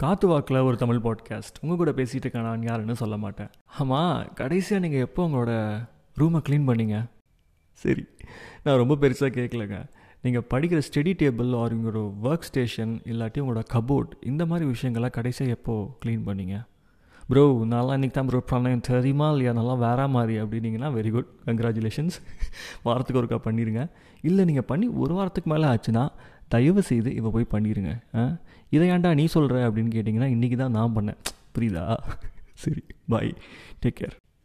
காத்து வாக்கில் ஒரு தமிழ் பாட்காஸ்ட் உங்கள் கூட பேசிகிட்டு இருக்கேன் நான் யாருன்னு சொல்ல மாட்டேன். ஆமாம் கடைசியாக நீங்கள் எப்போ உங்களோட ரூமை க்ளீன் பண்ணீங்க? சரி நான் ரொம்ப பெருசாக கேட்கலங்க நீங்கள் படிக்கிற ஸ்டடி டேபிள் ஆர் உங்களோட ஒர்க் ஸ்டேஷன் இல்லாட்டி உங்களோட கபோர்ட் இந்த மாதிரி விஷயங்கள்லாம் கடைசியாக எப்போ க்ளீன் பண்ணீங்க? ப்ரோ நல்லா இன்றைக்கி தான் ப்ரோ பண்ணேன். தெரியுமா இல்லையா? நல்லா வேற மாதிரி அப்படின்னீங்கன்னா வெரி குட் கங்க்ராச்சுலேஷன்ஸ் வாரத்துக்கு ஒருக்கா பண்ணிடுங்க இல்லை நீங்கள் பண்ணி ஒரு வாரத்துக்கு மேலே ஆச்சுன்னா தயவு செய்து இவ போய் பண்ணிடுங்க ஆ? இதை ஏன்டா நீ சொல்கிற அப்படின்னு கேட்டிங்கன்னா இன்றைக்கி தான் நான் பண்ணேன். புரியுதா? சரி பாய் டேக் கேர்